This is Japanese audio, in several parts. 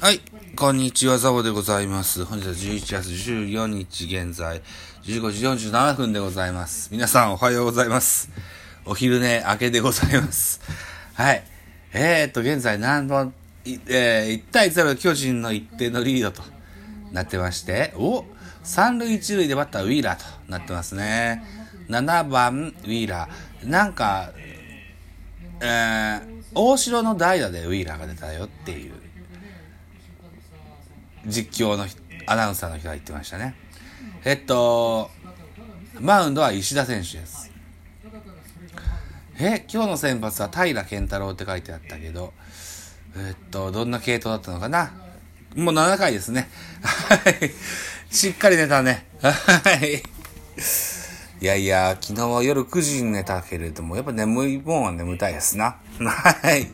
はい、こんにちは、ザボでございます。本日は11月14日現在、15時47分でございます。皆さんおはようございます。お昼寝明けでございます。はい。えーっと、現在何本、えー、1対0巨人の1点のリードとなってまして、お三塁一塁でバッターウィーラーとなってますね。7番ウィーラー。なんか、えー、大城の代打でウィーラーが出たよっていう実況のアナウンサーの人が言ってましたね。えっと、マウンドは石田選手です。え、今日の先発は平健太郎って書いてあったけど、えっと、どんな系統だったのかな？もう7回ですね。はい。しっかり寝たね。はい。いやいや、昨日は夜9時に寝たけれども、やっぱ眠いもんは眠たいですな。はい。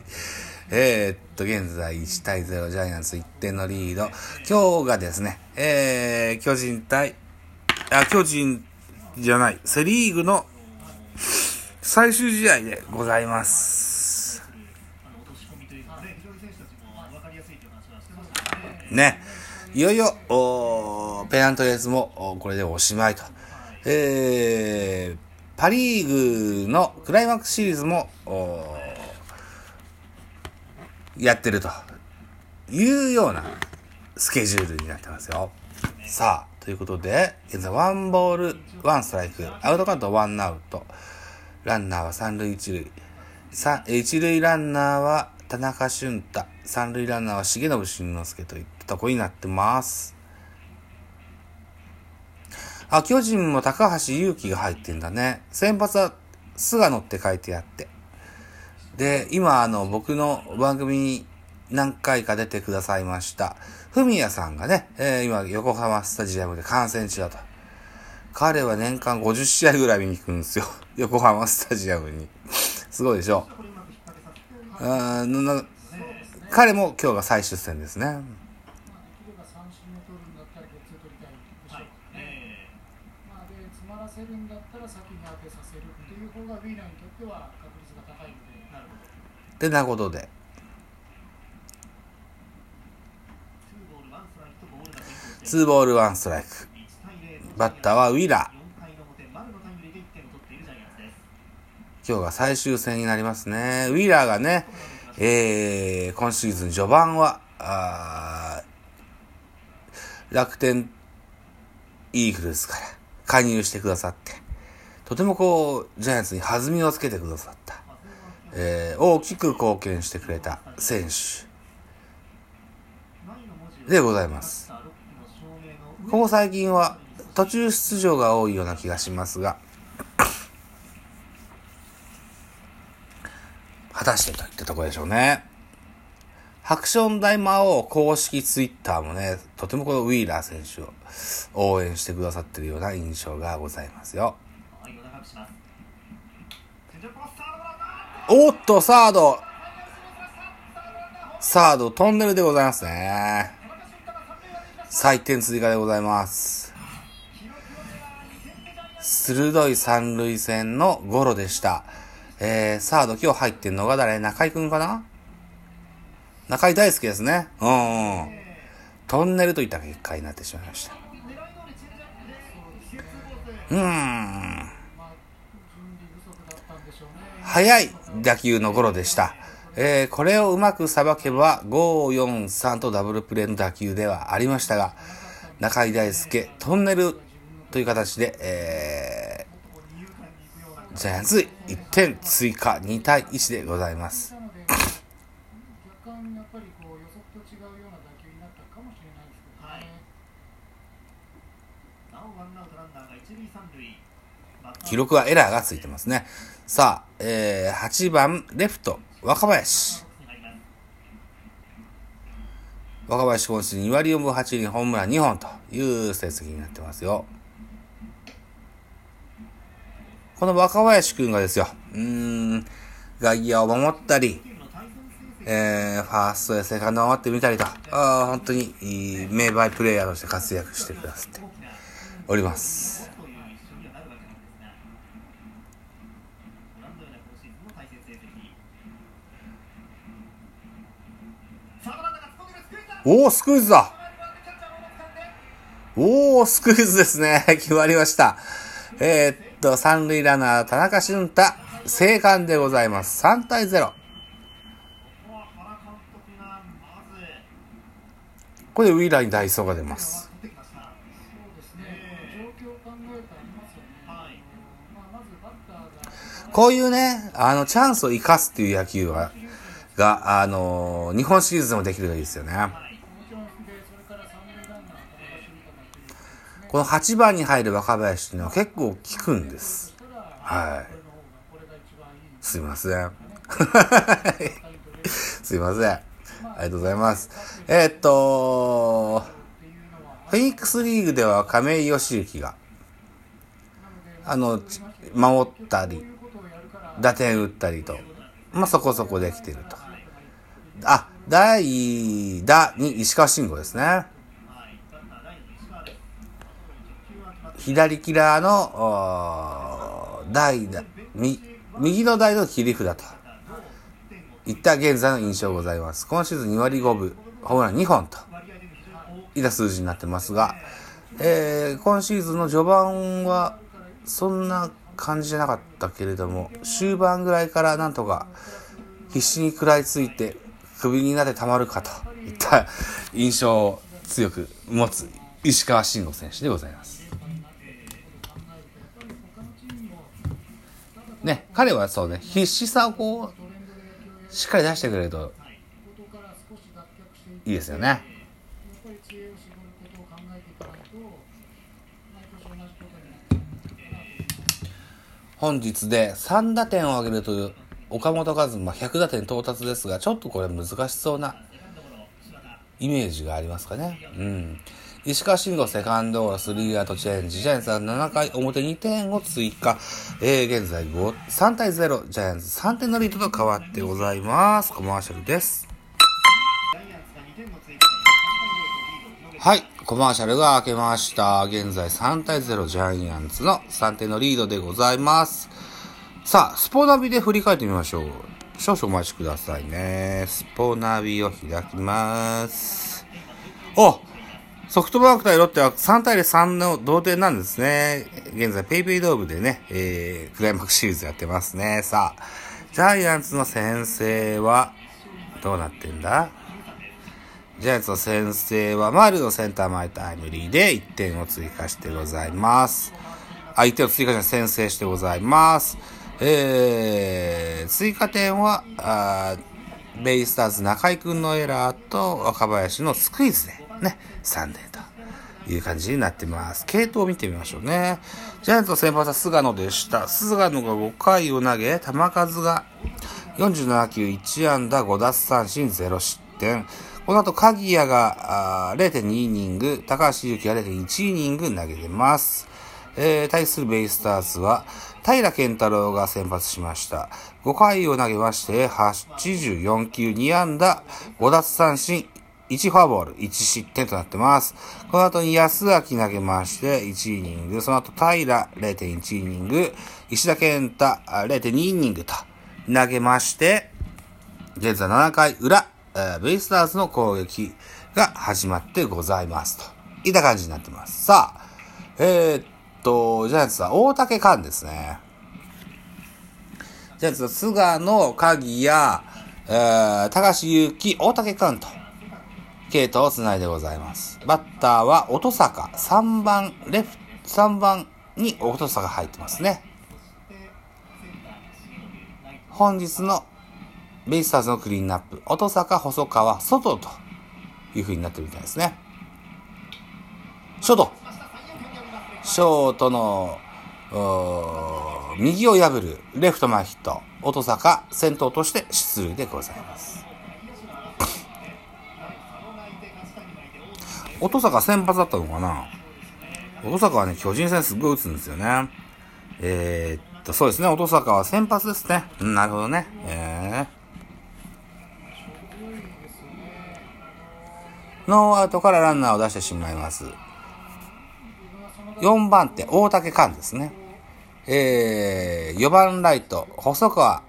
えー、っと、現在1対0ジャイアンツ1点のリード。今日がですね、えー、巨人対、あ、巨人じゃない、セリーグの最終試合でございます。ね。いよいよ、おペナントレースもおこれでおしまいと。えー、パリーグのクライマックスシリーズも、おやってるというようなスケジュールになってますよ。さあ、ということで、現在ワンボール、ワンストライク、アウトカウントワンアウト、ランナーは三塁一塁、さ一塁ランナーは田中俊太、三塁ランナーは重信慎之介といったとこになってます。あ、巨人も高橋祐希が入ってんだね。先発は菅野って書いてあって。で、今、あの、僕の番組に何回か出てくださいました。ふみやさんがね、えー今、横浜スタジアムで観戦中だと。彼は年間50試合ぐらい見に行くんですよ。横浜スタジアムに。すごいでしょ。あーな彼も今日が最終戦ですね。できれば三振を取るんだったらゲッツー取りたいでしょう、まあ、で詰まらせるんだったら先に当てさせるっていう方がウィーラーにとっては確率ほどてなことで、ツーボールワンストライク。バッターはウィラー。今日が最終戦になりますね。ウィラーがね、えー、今シーズン序盤は、あ楽天イーグルスから加入してくださって、とてもこう、ジャイアンツに弾みをつけてくださった、えー大きく貢献してくれた選手でございます。ここ最近は途中出場が多いような気がしますが、果たしてといったところでしょうね。ハクション大魔王公式ツイッターもね、とてもこのウィーラー選手を応援してくださってるような印象がございますよ。おっと、サード。サード、トンネルでございますね。採点追加でございます。鋭い三塁線のゴロでした。えー、サード今日入ってんのが誰？中井くんかな？中井大輔ですね。うん、うん。トンネルといった結果になってしまいました。うーん。まあ準備不足だったんでしょうね速い打球のゴロでした。えーこれをうまくさばけば5-4-3とダブルプレーの打球ではありましたが、中井大輔、トンネルという形で、えージャイアンツ1点追加2対1でございます。記録はエラーがついてますね。さあ、えー8番レフト、若林。若林今シーズン2割4分8厘ホームラン2本という成績になってますよ。この若林くんがですよ、うーん、外野を守ったり、えー、ファーストやセカンドを守ってみたりと、あ本当にいい名バイプレイヤーとして活躍してくださっております。おー、スクイズだおー、スクイズですね。決まりました。えー、っと、三塁ランナー、田中俊太、生還でございます。3対0。これでウィーラーにダイソーが出ます。こういうね、あの、チャンスを生かすっていう野球は、が、あの日本シリーズでもできるといいですよね。この8番に入る若林っていうのは結構効くんです。はい。すいません。すいません。ありがとうございます。えー、っと、フェニックスリーグでは亀井義行が、あの、守ったり、打点打ったりと、まあ、そこそこできてると。あ、第打に石川慎吾ですね。左キラーの、代打、右の台の切り札と。いった現在の印象ございます。今シーズン2割5分、ホームラン2本と、いった数字になってますが、えー、今シーズンの序盤は、そんな感じじゃなかったけれども、終盤ぐらいからなんとか、必死に食らいついて、首になってたまるかといった印象を強く持つ石川慎吾選手でございます。ね、彼はそうね、必死さをこう、しっかり出してくれると、いいですよね。本日で3打点を挙げるという岡本和真100打点到達ですが、ちょっとこれ難しそうなイメージがありますかね。うん。石川慎吾セカンドゴロ、スリーアウトチェンジ。ジャイアンツは7回表2点を追加。えー、現在5、3対0。ジャイアンツ3点のリードと変わってございます。コマーシャルです。はい。コマーシャルが開けました。現在3対0。ジャイアンツの3点のリードでございます。さあ、スポナビで振り返ってみましょう。少々お待ちくださいね。スポナビを開きます。おソフトバンク対ロッテは3対3の同点なんですね。現在、ペイペイドームでね、えー、クライマックスシリーズやってますね。さあ、ジャイアンツの先制は、どうなってんだ？ジャイアンツの先制は、丸のセンター前タイムリーで1点を追加してございます。あ、1点を追加して先制してございます。えー、追加点は、あベイスターズ中井くんのエラーと若林のスクイズでね、3点という感じになってます。系統を見てみましょうね。ジャイアンツの先発は菅野でした。菅野が5回を投げ、球数が47球1安打5奪三振0失点。この後、鍵谷が0.2イニング、高橋祐希が0.1イニング投げてます。えー、対するベイスターズは、平健太郎が先発しました。5回を投げまして、84球2安打、5奪三振1フォアボール、1失点となってます。この後に安明投げまして、1イニング。その後平0.1イニング。石田健太0.2イニングと投げまして、現在7回裏、ベイスターズの攻撃が始まってございますと。いった感じになってます。さあ、えー、っと、ジャイアンツは大竹勘ですね。ジャイアンツは菅野、鍵谷、えー、高橋祐希、大竹勘と。系統をつないでございます。バッターは音坂、3番、レフ、3番に音坂入ってますね。本日のベイスターズのクリーンナップ、音坂、細川、外という風になってるみたいですね。ショート。ショートの、右を破るレフト前ヒット、音坂、先頭として出塁でございます。音坂先発だったのかな？音坂はね、巨人戦すっごい打つんですよね。えー、っと、そうですね、音坂は先発ですね。なるほどね。えー、ノーアウトからランナーを出してしまいます。4番手、大竹寛ですね。えー、4番ライト、細川。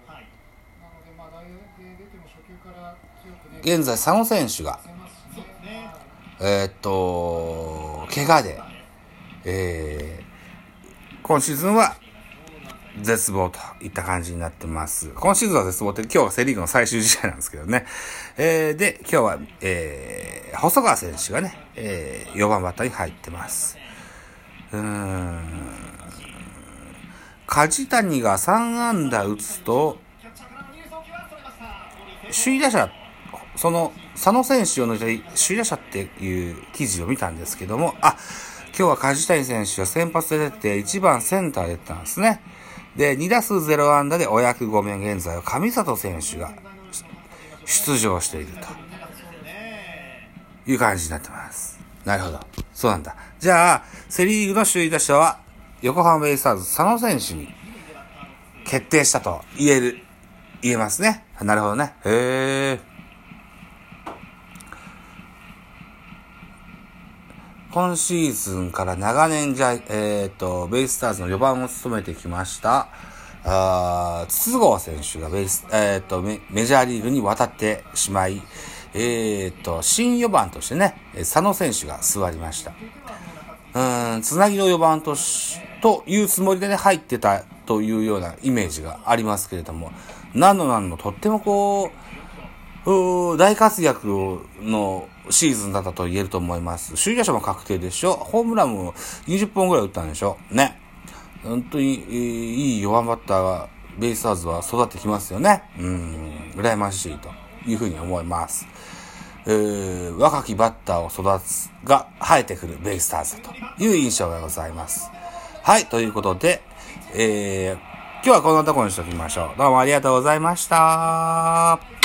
現在、佐野選手がえー、っと、怪我で、えー、今シーズンは絶望といった感じになってます。今シーズンは絶望って今日はセリーグの最終試合なんですけどね。えー、で、今日は、えー、細川選手がね、えー、4番バッターに入ってます。うーん。梶谷が3安打打つと、首位打者、その、佐野選手を除い首位打者っていう記事を見たんですけども、あ、今日は梶谷選手は先発で出て1番センターで出たんですね。で、2打数0安打でお役御免現在は上里選手が出場しているという感じになってます。なるほど。そうなんだ。じゃあ、セリーグの首位打者は横浜ベイスターズ佐野選手に決定したと言える、言えますね。なるほどね。へー。今シーズンから長年じゃ、えっ、ー、と、ベイスターズの4番を務めてきました、あ筒香選手がベイス、えっ、ー、とメ、メジャーリーグに渡ってしまい、えっ、ー、と、新4番としてね、佐野選手が座りました。うん、つなぎの4番とし、というつもりでね、入ってたというようなイメージがありますけれども、何の何のとってもこう、大活躍のシーズンだったと言えると思います。首位打者も確定でしょホームランも20本ぐらい打ったんでしょね。本当に、えー、いい4番バッターが、ベイスターズは育ってきますよね。うん、羨ましいというふうに思います。えー、若きバッターを育つが生えてくるベイスターズという印象がございます。はい、ということで、えー、今日はこんなところにしときましょう。どうもありがとうございました。